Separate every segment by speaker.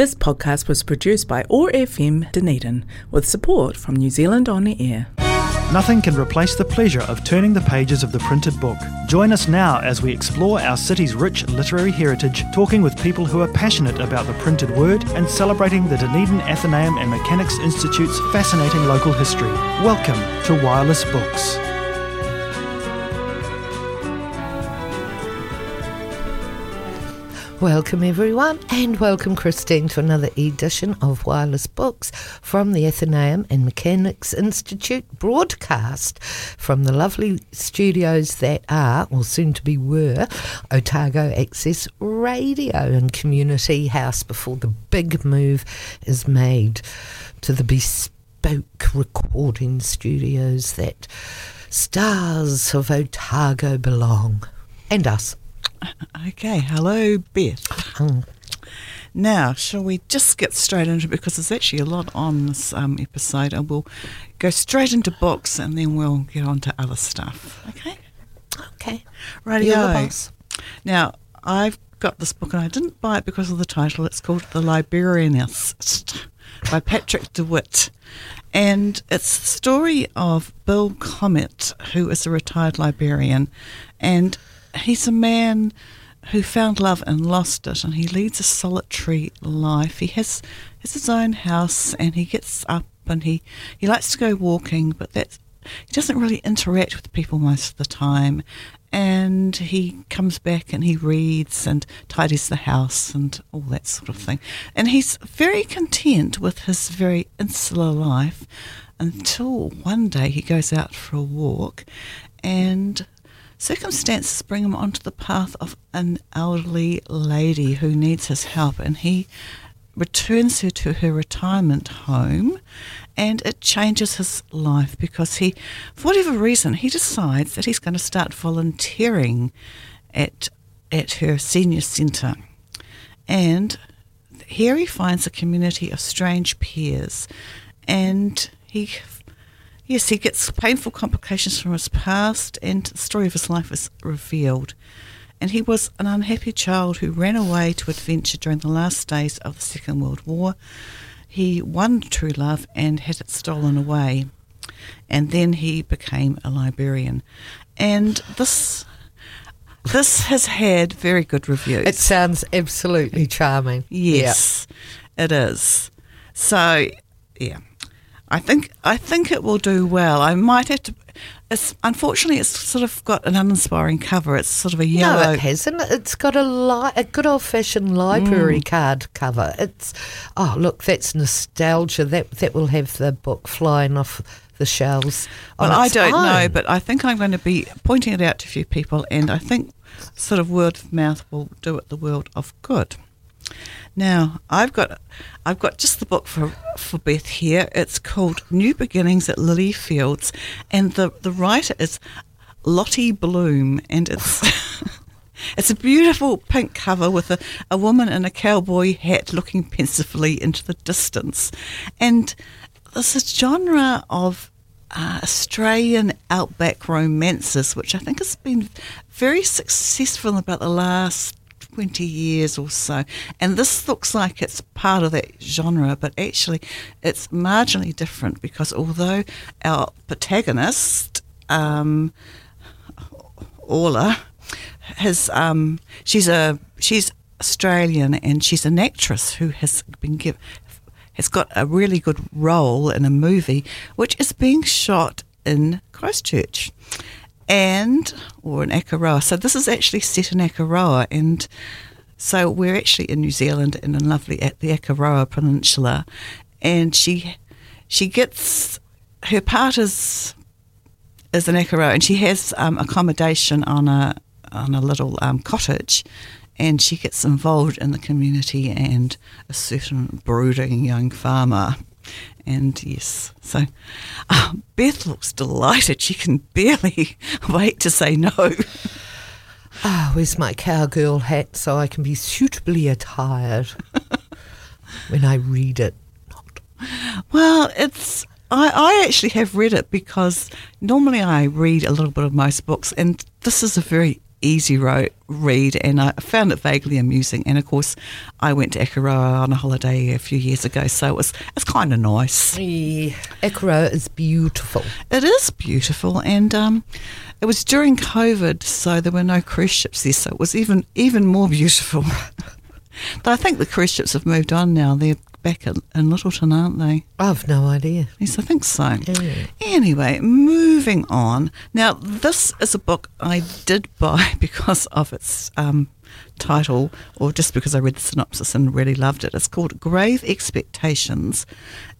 Speaker 1: This podcast was produced by OAR FM Dunedin with support from New Zealand On the Air.
Speaker 2: Nothing can replace the pleasure of turning the pages of the printed book. Join us now as we explore our city's rich literary heritage, talking with people who are passionate about the printed word and celebrating the Dunedin Athenaeum and Mechanics Institute's fascinating local history. Welcome to Wireless Books.
Speaker 3: Welcome, everyone, and welcome, Christine, to another edition of Wireless Books from the Athenaeum and Mechanics Institute broadcast from the lovely studios that are, or soon to be were, Otago Access Radio and Community House before the big move is made to the bespoke recording studios that stars of Otago belong, and us.
Speaker 4: Okay, hello, Beth.
Speaker 3: Um,
Speaker 4: Now, shall we just get straight into it because there's actually a lot on this um, episode, and we'll go straight into books and then we'll get on to other stuff. Okay,
Speaker 3: okay.
Speaker 4: radio.
Speaker 3: You're the boss.
Speaker 4: Now, I've got this book and I didn't buy it because of the title. It's called The Librarianist by Patrick DeWitt. And it's the story of Bill Comet, who is a retired librarian. And he's a man who found love and lost it, and he leads a solitary life. He has, has his own house and he gets up and he, he likes to go walking, but that's he doesn't really interact with people most of the time. And he comes back and he reads and tidies the house and all that sort of thing. And he's very content with his very insular life until one day he goes out for a walk and circumstances bring him onto the path of an elderly lady who needs his help. And he returns her to her retirement home and it changes his life because he for whatever reason he decides that he's going to start volunteering at at her senior centre and here he finds a community of strange peers and he yes he gets painful complications from his past and the story of his life is revealed and he was an unhappy child who ran away to adventure during the last days of the Second World War. He won true love and had it stolen away, and then he became a librarian. And this this has had very good reviews.
Speaker 3: It sounds absolutely charming.
Speaker 4: Yes, it is. So, yeah, I think I think it will do well. I might have to. It's unfortunately it's sort of got an uninspiring cover. It's sort of a yellow.
Speaker 3: No, it hasn't. It's got a li- a good old fashioned library
Speaker 4: Mm.
Speaker 3: card cover. It's oh look, that's nostalgia. That that will have the book flying off the shelves.
Speaker 4: Well, I don't know, but I think I'm going to be pointing it out to a few people, and I think sort of word of mouth will do it the world of good. Now, I've got I've got just the book for for Beth here. It's called New Beginnings at Lily Fields, and the the writer is Lottie Bloom, and it's. It's a beautiful pink cover with a, a woman in a cowboy hat looking pensively into the distance. And there's a genre of uh, Australian outback romances, which I think has been very successful in about the last 20 years or so. And this looks like it's part of that genre, but actually it's marginally different because although our protagonist, um, Orla, has um, she's a she's Australian and she's an actress who has been given has got a really good role in a movie which is being shot in Christchurch and or in Akaroa. So this is actually set in Akaroa and so we're actually in New Zealand in a lovely at the Akaroa Peninsula and she she gets her part is is an Akaroa and she has um, accommodation on a on a little um, cottage and she gets involved in the community and a certain brooding young farmer. And yes, so uh, Beth looks delighted. She can barely wait to say no.
Speaker 3: Ah, where's my cowgirl hat so I can be suitably attired when I read it?
Speaker 4: Well, it's. I, I actually have read it because normally I read a little bit of most books, and this is a very easy read, and I found it vaguely amusing. And of course, I went to Akaroa on a holiday a few years ago, so it was it's kind of nice.
Speaker 3: Yeah. Akaroa is beautiful.
Speaker 4: It is beautiful, and um, it was during COVID, so there were no cruise ships there, so it was even even more beautiful. but I think the cruise ships have moved on now. They're back in, in Lyttelton, aren't they?
Speaker 3: I've no idea.
Speaker 4: Yes, I think so.
Speaker 3: Yeah.
Speaker 4: Anyway, moving on. Now, this is a book I did buy because of its um, title, or just because I read the synopsis and really loved it. It's called Grave Expectations.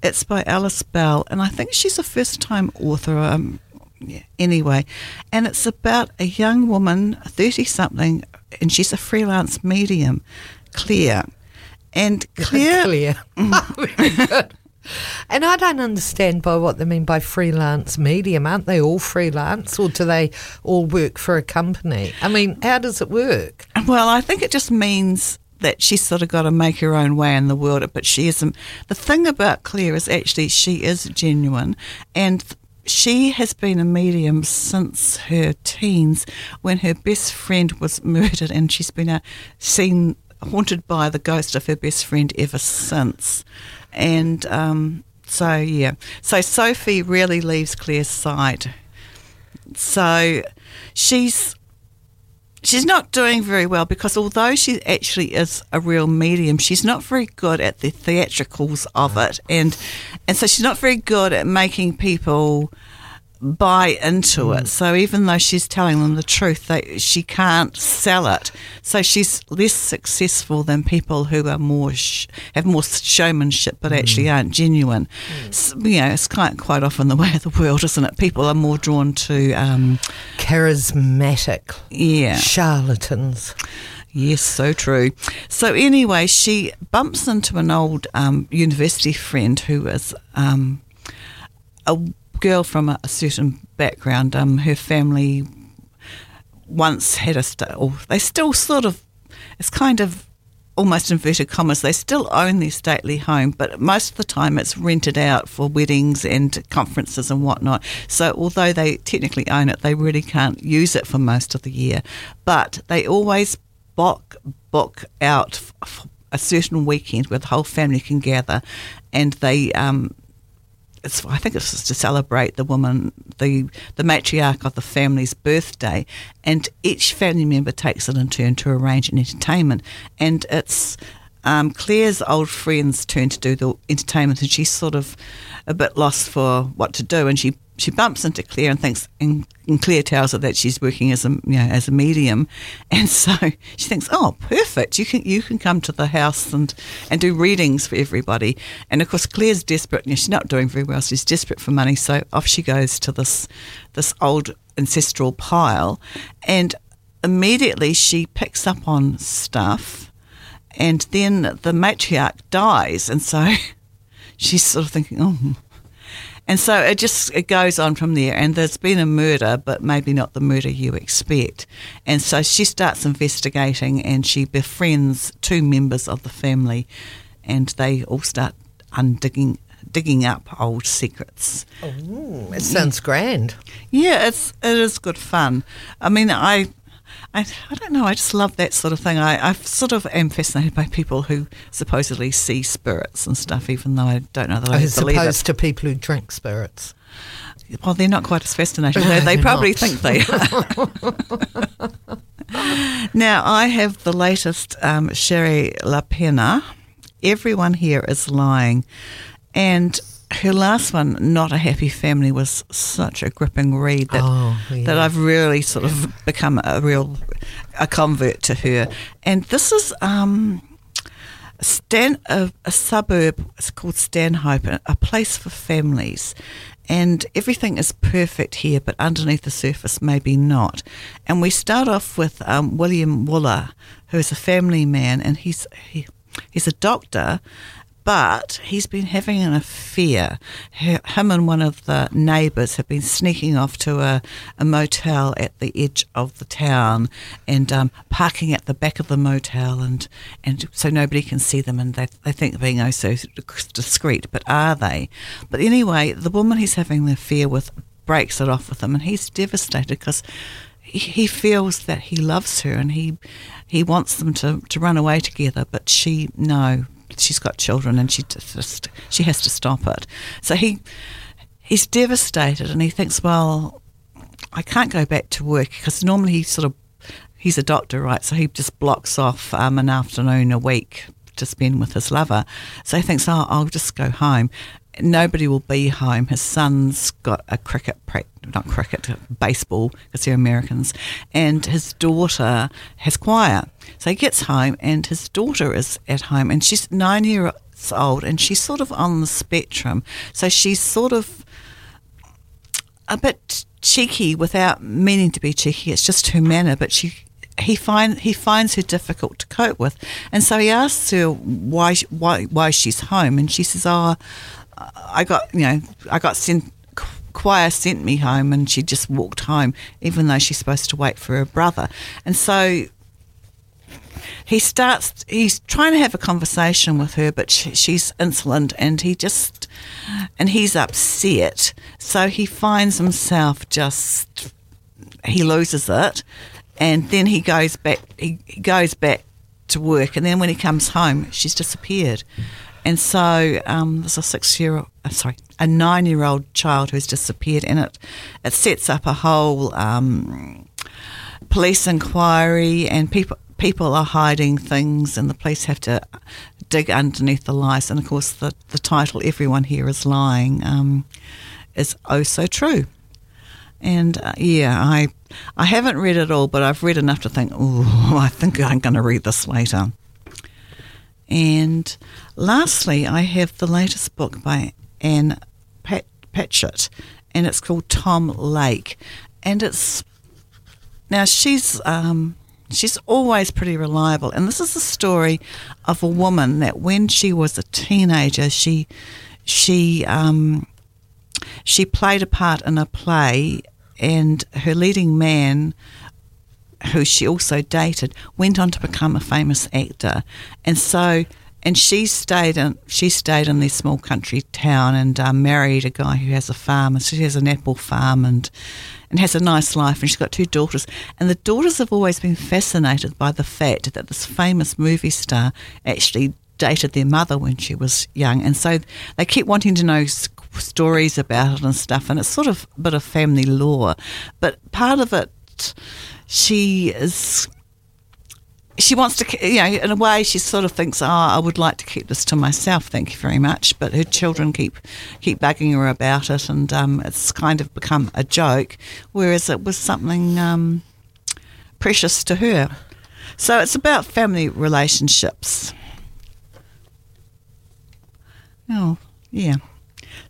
Speaker 4: It's by Alice Bell, and I think she's a first time author. Um, yeah, anyway, and it's about a young woman, 30 something, and she's a freelance medium, Claire. And Claire,
Speaker 3: Clear. Very. And I don't understand by what they mean by freelance medium. Aren't they all freelance, or do they all work for a company? I mean, how does it work?
Speaker 4: Well, I think it just means that she's sort of got to make her own way in the world, but she isn't. The thing about Claire is actually she is genuine, and she has been a medium since her teens when her best friend was murdered, and she's been uh, seen haunted by the ghost of her best friend ever since. And um, so, yeah. So Sophie really leaves Claire's side. So she's she's not doing very well because although she actually is a real medium, she's not very good at the theatricals of it, and and so she's not very good at making people buy into it. So even though she's telling them the truth, they, she can't sell it. So she's less successful than people who are more sh- have more showmanship but actually aren't genuine. S you know, it's quite quite often the way of the world, isn't it? People are more drawn to um,
Speaker 3: Charismatic
Speaker 4: yeah.
Speaker 3: charlatans.
Speaker 4: Yes, so true. So anyway, she bumps into an old um, university friend who is um, a girl from a, a certain background. Um, her family once had a, st- or they still sort of, it's kind of almost inverted commas, they still own their stately home, but most of the time it's rented out for weddings and conferences and whatnot. So although they technically own it, they really can't use it for most of the year. But they always book, book out a certain weekend where the whole family can gather and they um, it's, I think it's just to celebrate the woman, the the matriarch of the family's birthday, and each family member takes it in turn to arrange an entertainment, and it's um, Claire's old friend's turn to do the entertainment, and she's sort of a bit lost for what to do, and she she bumps into Claire and thinks, and, and Claire tells her that she's working as a you know as a medium, and so she thinks, oh, perfect, you can you can come to the house and and do readings for everybody, and of course Claire's desperate, you know, she's not doing very well, she's desperate for money, so off she goes to this this old ancestral pile, and immediately she picks up on stuff, and then the matriarch dies, and so she's sort of thinking, oh. And so it just it goes on from there. And there's been a murder, but maybe not the murder you expect. And so she starts investigating, and she befriends two members of the family, and they all start undigging digging up old secrets.
Speaker 3: Oh, it sounds grand.
Speaker 4: Yeah, it's it is good fun. I mean, I. I, I don't know. I just love that sort of thing. I, I sort of am fascinated by people who supposedly see spirits and stuff, even though I don't know that I
Speaker 3: As
Speaker 4: believe it.
Speaker 3: opposed to people who drink spirits.
Speaker 4: Well, they're not quite as fascinating.
Speaker 3: No,
Speaker 4: they probably
Speaker 3: not.
Speaker 4: think they are. now, I have the latest um, Shari Lapena. Everyone here is lying. And her last one, Not a Happy Family, was such a gripping read that,
Speaker 3: Oh, yeah.
Speaker 4: that I've really sort of become a real a convert to her. And this is. Um, Stan, a, a suburb, it's called Stanhope, a, a place for families. And everything is perfect here, but underneath the surface, maybe not. And we start off with um, William Wooler, who is a family man, and he's he, he's a doctor, but he's been having an affair. Him and one of the neighbours have been sneaking off to a, a motel at the edge of the town and um, parking at the back of the motel, and, and so nobody can see them, and they, they think they're being oh so discreet, but are they? But anyway, the woman he's having the affair with breaks it off with him, and he's devastated because he, feels that he loves her and he he wants them to, to run away together, but she no, she's got children and she just she has to stop it. So he he's devastated and he thinks, well, I can't go back to work because normally he sort of he's a doctor, right? So he just blocks off um, an afternoon a week to spend with his lover. So he thinks, oh, I'll just go home. Nobody will be home. His son's got a cricket, not cricket, baseball, because they're Americans, and his daughter has choir. So he gets home, and his daughter is at home, and she's nine years old, and she's sort of on the spectrum. So she's sort of a bit cheeky without meaning to be cheeky. It's just her manner, but she he find he finds her difficult to cope with, and so he asks her why why why she's home, and she says, "Oh, I got you know I got sent." Choir sent me home, and she just walked home, even though she's supposed to wait for her brother. And so he starts he's trying to have a conversation with her but she, she's insolent and he just and he's upset so he finds himself just he loses it and then he goes back. He, he goes back to work, and then when he comes home, she's disappeared. And so um, there's a six-year, uh, sorry, a nine-year-old child who's disappeared, and it it sets up a whole um, police inquiry, and people people are hiding things, and the police have to dig underneath the lies. And of course, the the title "Everyone Here Is Lying" um, is oh so true. And uh, yeah, I I haven't read it all, but I've read enough to think, oh, I think I'm going to read this later. And lastly, I have the latest book by Ann Pat- Patchett, and it's called Tom Lake. And it's now she's um, she's always pretty reliable, and this is the story of a woman that when she was a teenager, she she um, she played a part in a play and her leading man who she also dated went on to become a famous actor. And so and she stayed in she stayed in this small country town and um, married a guy who has a farm and she has an apple farm and and has a nice life and she's got two daughters. And the daughters have always been fascinated by the fact that this famous movie star actually dated their mother when she was young. And so they keep wanting to know stories about it and stuff, and it's sort of a bit of family lore. But part of it, she is. She wants to, you know, in a way, she sort of thinks, "Oh, I would like to keep this to myself. Thank you very much." But her children keep keep bugging her about it, and um, it's kind of become a joke, whereas it was something um, precious to her. So it's about family relationships. Oh, yeah.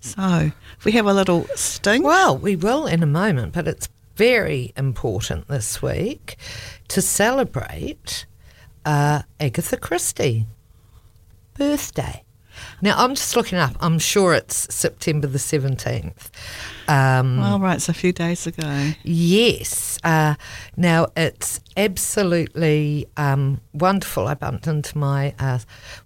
Speaker 4: So, we have a little sting.
Speaker 3: Well, we will in a moment, but it's very important this week to celebrate uh, Agatha Christie birthday. Now, I'm just looking up. I'm sure it's September the 17th.
Speaker 4: Um, well, right, it's a few days ago.
Speaker 3: Yes. Uh, now, it's absolutely um, wonderful. I bumped into my uh,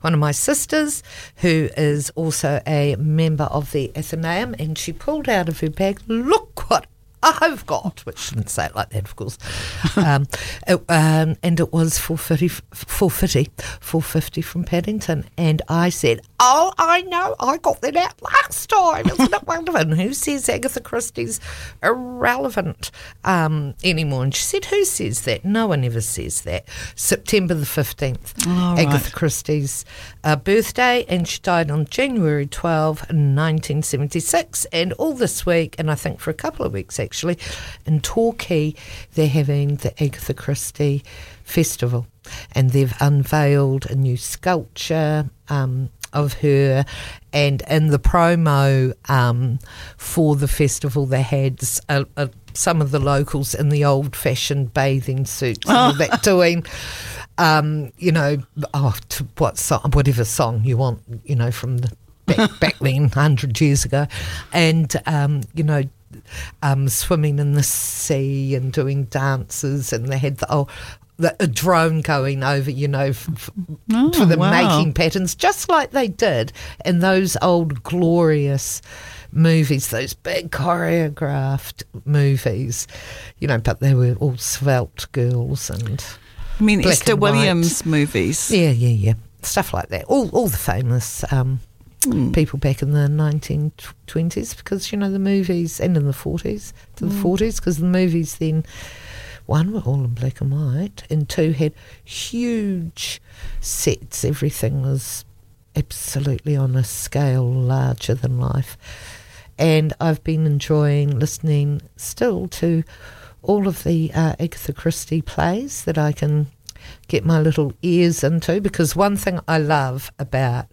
Speaker 3: one of my sisters, who is also a member of the Athenaeum, and she pulled out of her bag, look what I've got, which shouldn't say it like that, of course. um, it, um, and it was 450, 450, 450 from Paddington. And I said, Oh, I know, I got that out last time. Isn't it wonderful? And who says Agatha Christie's irrelevant um, anymore? And she said, Who says that? No one ever says that. September the 15th, oh, Agatha right. Christie's uh, birthday, and she died on January 12, 1976. And all this week, and I think for a couple of weeks actually, actually. In Torquay, they're having the Agatha Christie Festival, and they've unveiled a new sculpture. Um, of her, and in the promo um, for the festival, they had a, a, some of the locals in the old-fashioned bathing suits and all that doing, um, you know, oh, what song, whatever song you want, you know, from the back, back then, hundred years ago, and um, you know, um, swimming in the sea and doing dances, and they had the oh, the, a drone going over, you know, f- f- oh, for the wow. making patterns, just like they did in those old glorious movies, those big choreographed movies, you know, but they were all svelte girls and
Speaker 4: I mean, Esther. Williams movies.
Speaker 3: yeah, yeah, yeah, stuff like that. All all the famous um,
Speaker 4: Hmm.
Speaker 3: people back in the 1920s because you know the movies and in the 40s to the 40s because the movies then one were all in black and white and two had huge sets. Everything was absolutely on a scale larger than life. And I've been enjoying listening still to all of the uh, Agatha Christie plays that I can get my little ears into because one thing I love about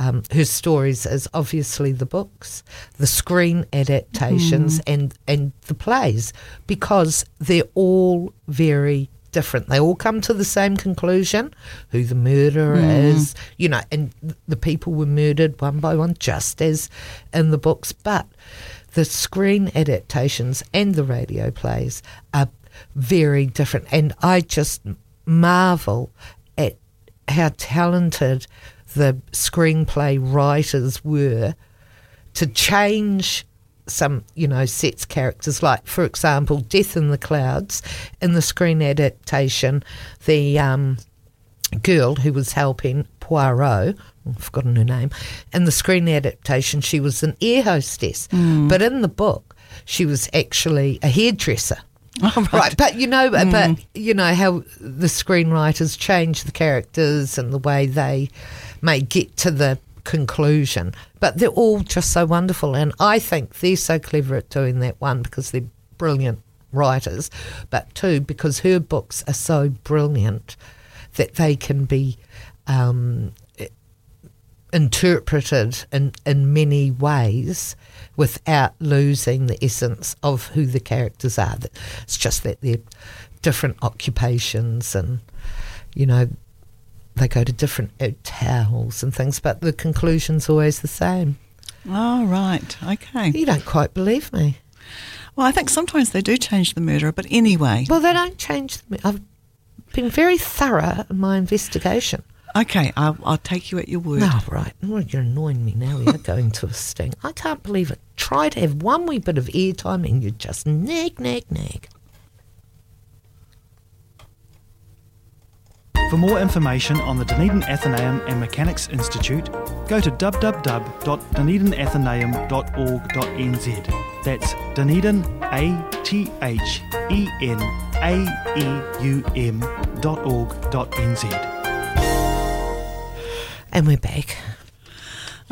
Speaker 3: um, her stories is obviously the books, the screen adaptations, and and the plays because they're all very different. They all come to the same conclusion: who the murderer is, you know, and the people were murdered one by one, just as in the books. But the screen adaptations and the radio plays are very different, and I just marvel at how talented the screenplay writers were to change some, you know, sets characters. Like, for example, Death in the Clouds in the screen adaptation, the um, girl who was helping Poirot, I've forgotten her name, in the screen adaptation, she was an air hostess. But in the book, she was actually a hairdresser.
Speaker 4: Oh,
Speaker 3: Right, but you know, but you know how the screenwriters change the characters and the way they may get to the conclusion. But they're all just so wonderful, and I think they're so clever at doing that. One because they're brilliant writers, but two because her books are so brilliant that they can be um, interpreted in, in many ways without losing the essence of who the characters are. It's just that they're different occupations and, you know, they go to different uh, hotels and things, but the conclusion's always the same.
Speaker 4: Oh, right. Okay.
Speaker 3: You don't quite believe me.
Speaker 4: Well, I think sometimes they do change the murderer, but anyway.
Speaker 3: Well, they don't change them. I've been very thorough in my investigation.
Speaker 4: Okay, I'll, I'll take you at your word.
Speaker 3: Oh, right. Well, you're annoying me now. You're going to a sting. I can't believe it. Try to have one wee bit of airtime and you just nag, nag, nag.
Speaker 2: For more information on the Dunedin Athenaeum and Mechanics Institute, go to www.dunedinathenaeum.org.nz. That's Dunedin, A T H E N A E U M dot org dot NZ.
Speaker 3: And we're back.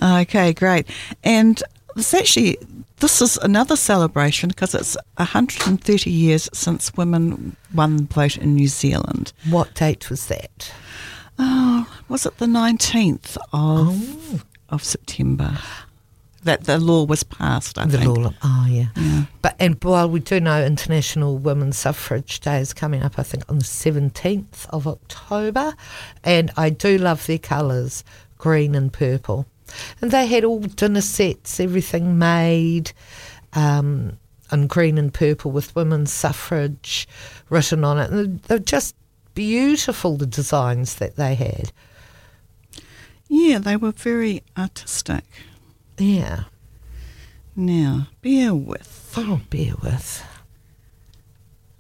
Speaker 4: Okay, great. And it's actually, this is another celebration because it's 130 years since women won the vote in New Zealand.
Speaker 3: What date was that?
Speaker 4: Oh, was it the 19th of, oh. of September that the law was passed? I
Speaker 3: the
Speaker 4: think.
Speaker 3: law. Oh, yeah.
Speaker 4: Yeah.
Speaker 3: But and while we do know International Women's Suffrage Day is coming up, I think on the seventeenth of October, and I do love their colours, green and purple, and they had all dinner sets, everything made. Um, in green and purple with women's suffrage written on it. And they're just beautiful, the designs that they had.
Speaker 4: Yeah, they were very artistic.
Speaker 3: Yeah.
Speaker 4: Now, bear with.
Speaker 3: Oh, bear with.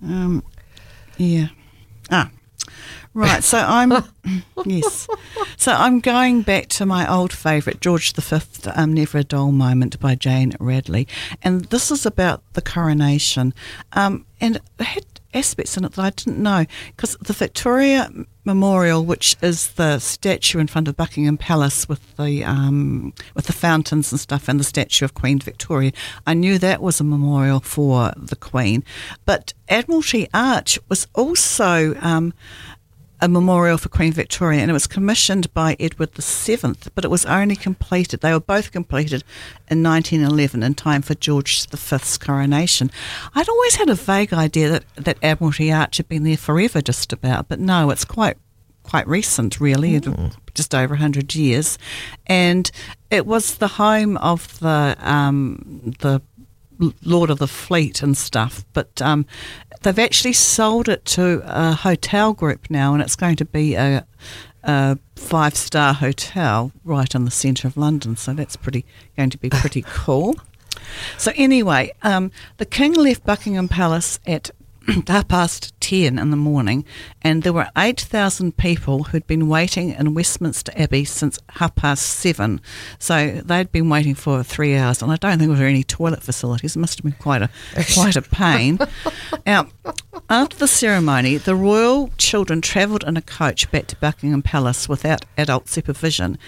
Speaker 4: Um, yeah. Ah, right. So I'm yes. So I'm going back to my old favourite, George V, um, "Never a Dull Moment" by Jane Ridley, and this is about the coronation, um, and it had aspects in it that I didn't know because the Victoria Memorial, which is the statue in front of Buckingham Palace with the um, with the fountains and stuff, and the statue of Queen Victoria. I knew that was a memorial for the Queen, but Admiralty Arch was also um, a memorial for Queen Victoria, and it was commissioned by Edward VII, but it was only completed. They were both completed in 1911 in time for George V's coronation. I'd always had a vague idea that, that Admiralty Arch had been there forever, just about, but no, it's quite quite recent, really, just over 100 years. And it was the home of the um, the Lord of the Fleet and stuff, but um, they've actually sold it to a hotel group now, and it's going to be a a five star hotel right in the centre of London. So that's pretty going to be pretty cool. So anyway, um, the king left Buckingham Palace at half past 10 in the morning, and there were 8,000 people who'd been waiting in Westminster Abbey since half past seven. So they'd been waiting for three hours, and I don't think there were any toilet facilities. It must have been quite a, quite a pain. now, after the ceremony, the royal children travelled in a coach back to Buckingham Palace without adult supervision,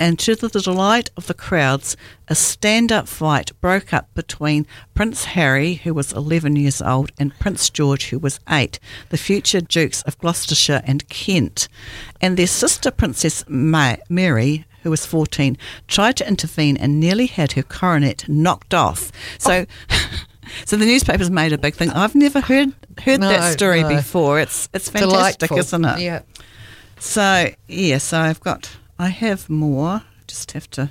Speaker 4: and to the delight of the crowds, a stand up fight broke up between Prince Harry, who was 11 years old, and Prince George, who was 8, the future Dukes of Gloucestershire and Kent. And their sister, Princess Mary, who was 14, tried to intervene and nearly had her coronet knocked off. So. So the newspapers made a big thing. I've never heard heard
Speaker 3: No,
Speaker 4: that story
Speaker 3: no.
Speaker 4: before. It's it's fantastic,
Speaker 3: Delightful.
Speaker 4: isn't it?
Speaker 3: Yeah.
Speaker 4: So yeah, so I've got I have more. Just have to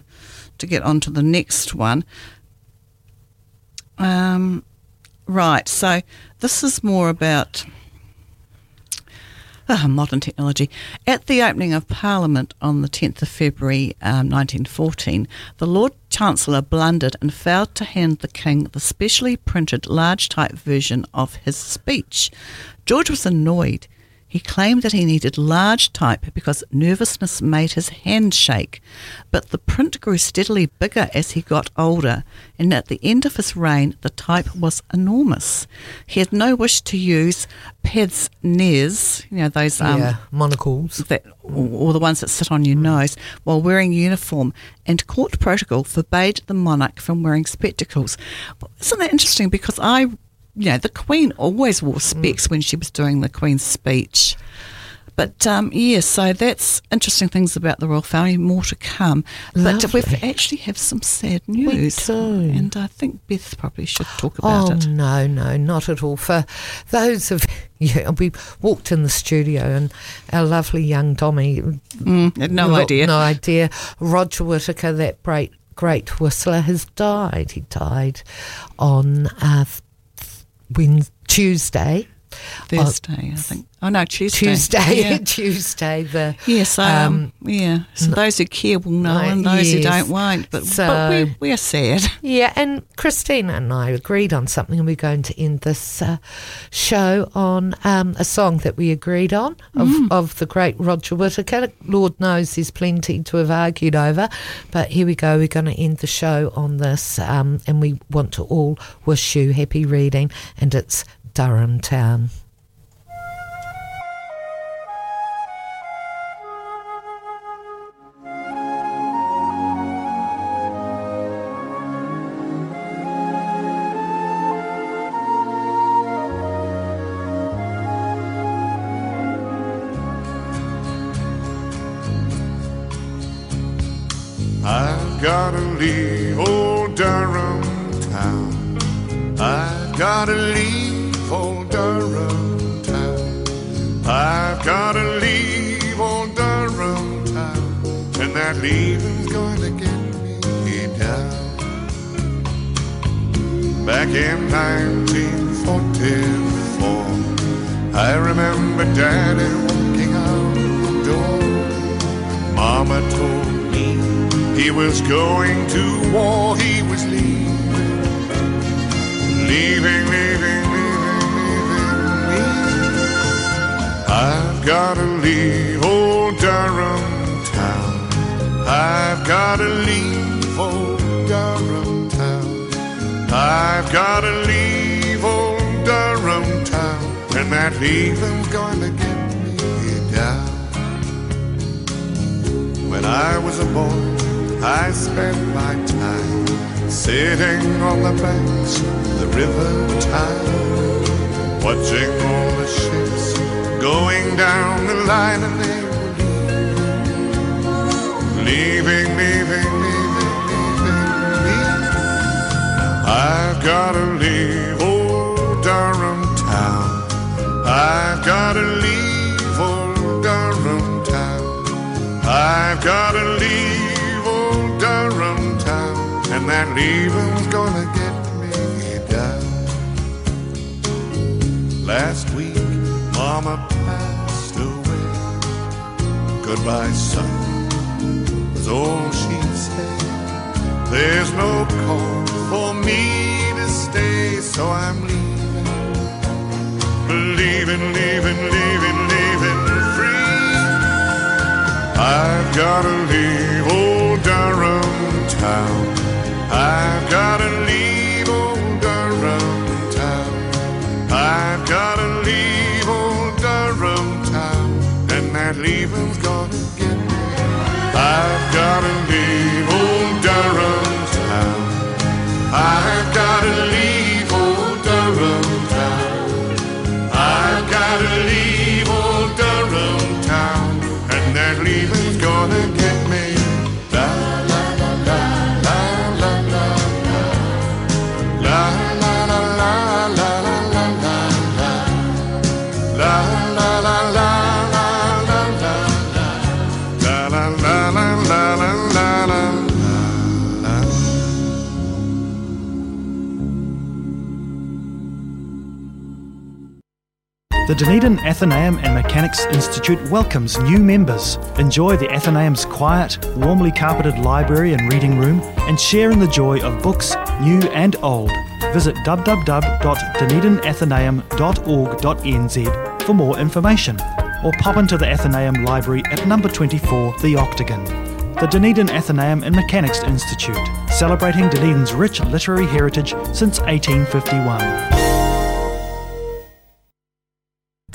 Speaker 4: to get on to the next one. Um, right. So this is more about ah, modern technology. At the opening of Parliament on the 10th of February um, 1914, the Lord Chancellor blundered and failed to hand the King the specially printed large type version of his speech. George was annoyed. He claimed that he needed large type because nervousness made his hand shake. But the print grew steadily bigger as he got older, and at the end of his reign, the type was enormous. He had no wish to use peds nez, you know, those um,
Speaker 3: yeah. Monocles.
Speaker 4: that, or, or the ones that sit on your nose while wearing uniform, and court protocol forbade the monarch from wearing spectacles. Isn't that interesting? Because I, you know, the Queen always wore specs when she was doing the Queen's speech. But um, yeah, so that's interesting things about the royal family. More to come. But
Speaker 3: Lovely.
Speaker 4: we actually have some sad news, and I think Beth probably should talk about
Speaker 3: oh
Speaker 4: it.
Speaker 3: no, no, not at all. For those of yeah, we walked in the studio and our lovely young Dommy,
Speaker 4: Mm, had no
Speaker 3: lo-
Speaker 4: idea.
Speaker 3: no idea. Roger Whittaker, that great great whistler, has died. He died on uh, when Tuesday.
Speaker 4: Thursday, I think. Oh no, Tuesday.
Speaker 3: Tuesday,
Speaker 4: Yeah.
Speaker 3: Tuesday. The
Speaker 4: Yes, um, yeah. So those who care will know,
Speaker 3: no,
Speaker 4: and those who don't won't. But,
Speaker 3: So-
Speaker 4: but we, we are sad.
Speaker 3: Yeah, and Christina and I agreed on something, and we're going to end this uh, show on um, a song that we agreed on of, of the great Roger Whittaker. Lord knows there's plenty to have argued over, but here we go. We're going to end the show on this, um, and we want to all wish you happy reading, and it's Durham
Speaker 5: Back in 1944, I remember Daddy walking out the door. Mama told me he was going to war, he was leaving. Leaving, leaving, leaving, leaving me. I've gotta leave old Durham town. I've gotta leave old. I've gotta leave old Durham town. And that leaving's to get me down. When I was a boy, I spent my time sitting on the banks of the river Tyne, watching all the ships going down the line, and they were leaving, leaving, leaving, I've gotta leave old Durham town. I've gotta leave old Durham town. I've gotta leave old Durham town, and that leaving's gonna get me down. Last week, Mama passed away. Goodbye, son, was all she said. There's no call for me to stay, so I'm leaving, leaving, leaving, leaving, leaving free. I've gotta leave old Durham town. I've gotta leave old Durham town. I've gotta leave old Durham town, and that leaving's gonna get me. I've gotta
Speaker 2: The Dunedin Athenaeum and Mechanics Institute welcomes new members. Enjoy the Athenaeum's quiet, warmly carpeted library and reading room and share in the joy of books, new and old. Visit www.dunedinathenaeum.org.nz for more information or pop into the Athenaeum Library at number 24 The Octagon. The Dunedin Athenaeum and Mechanics Institute, celebrating Dunedin's rich literary heritage since 1851.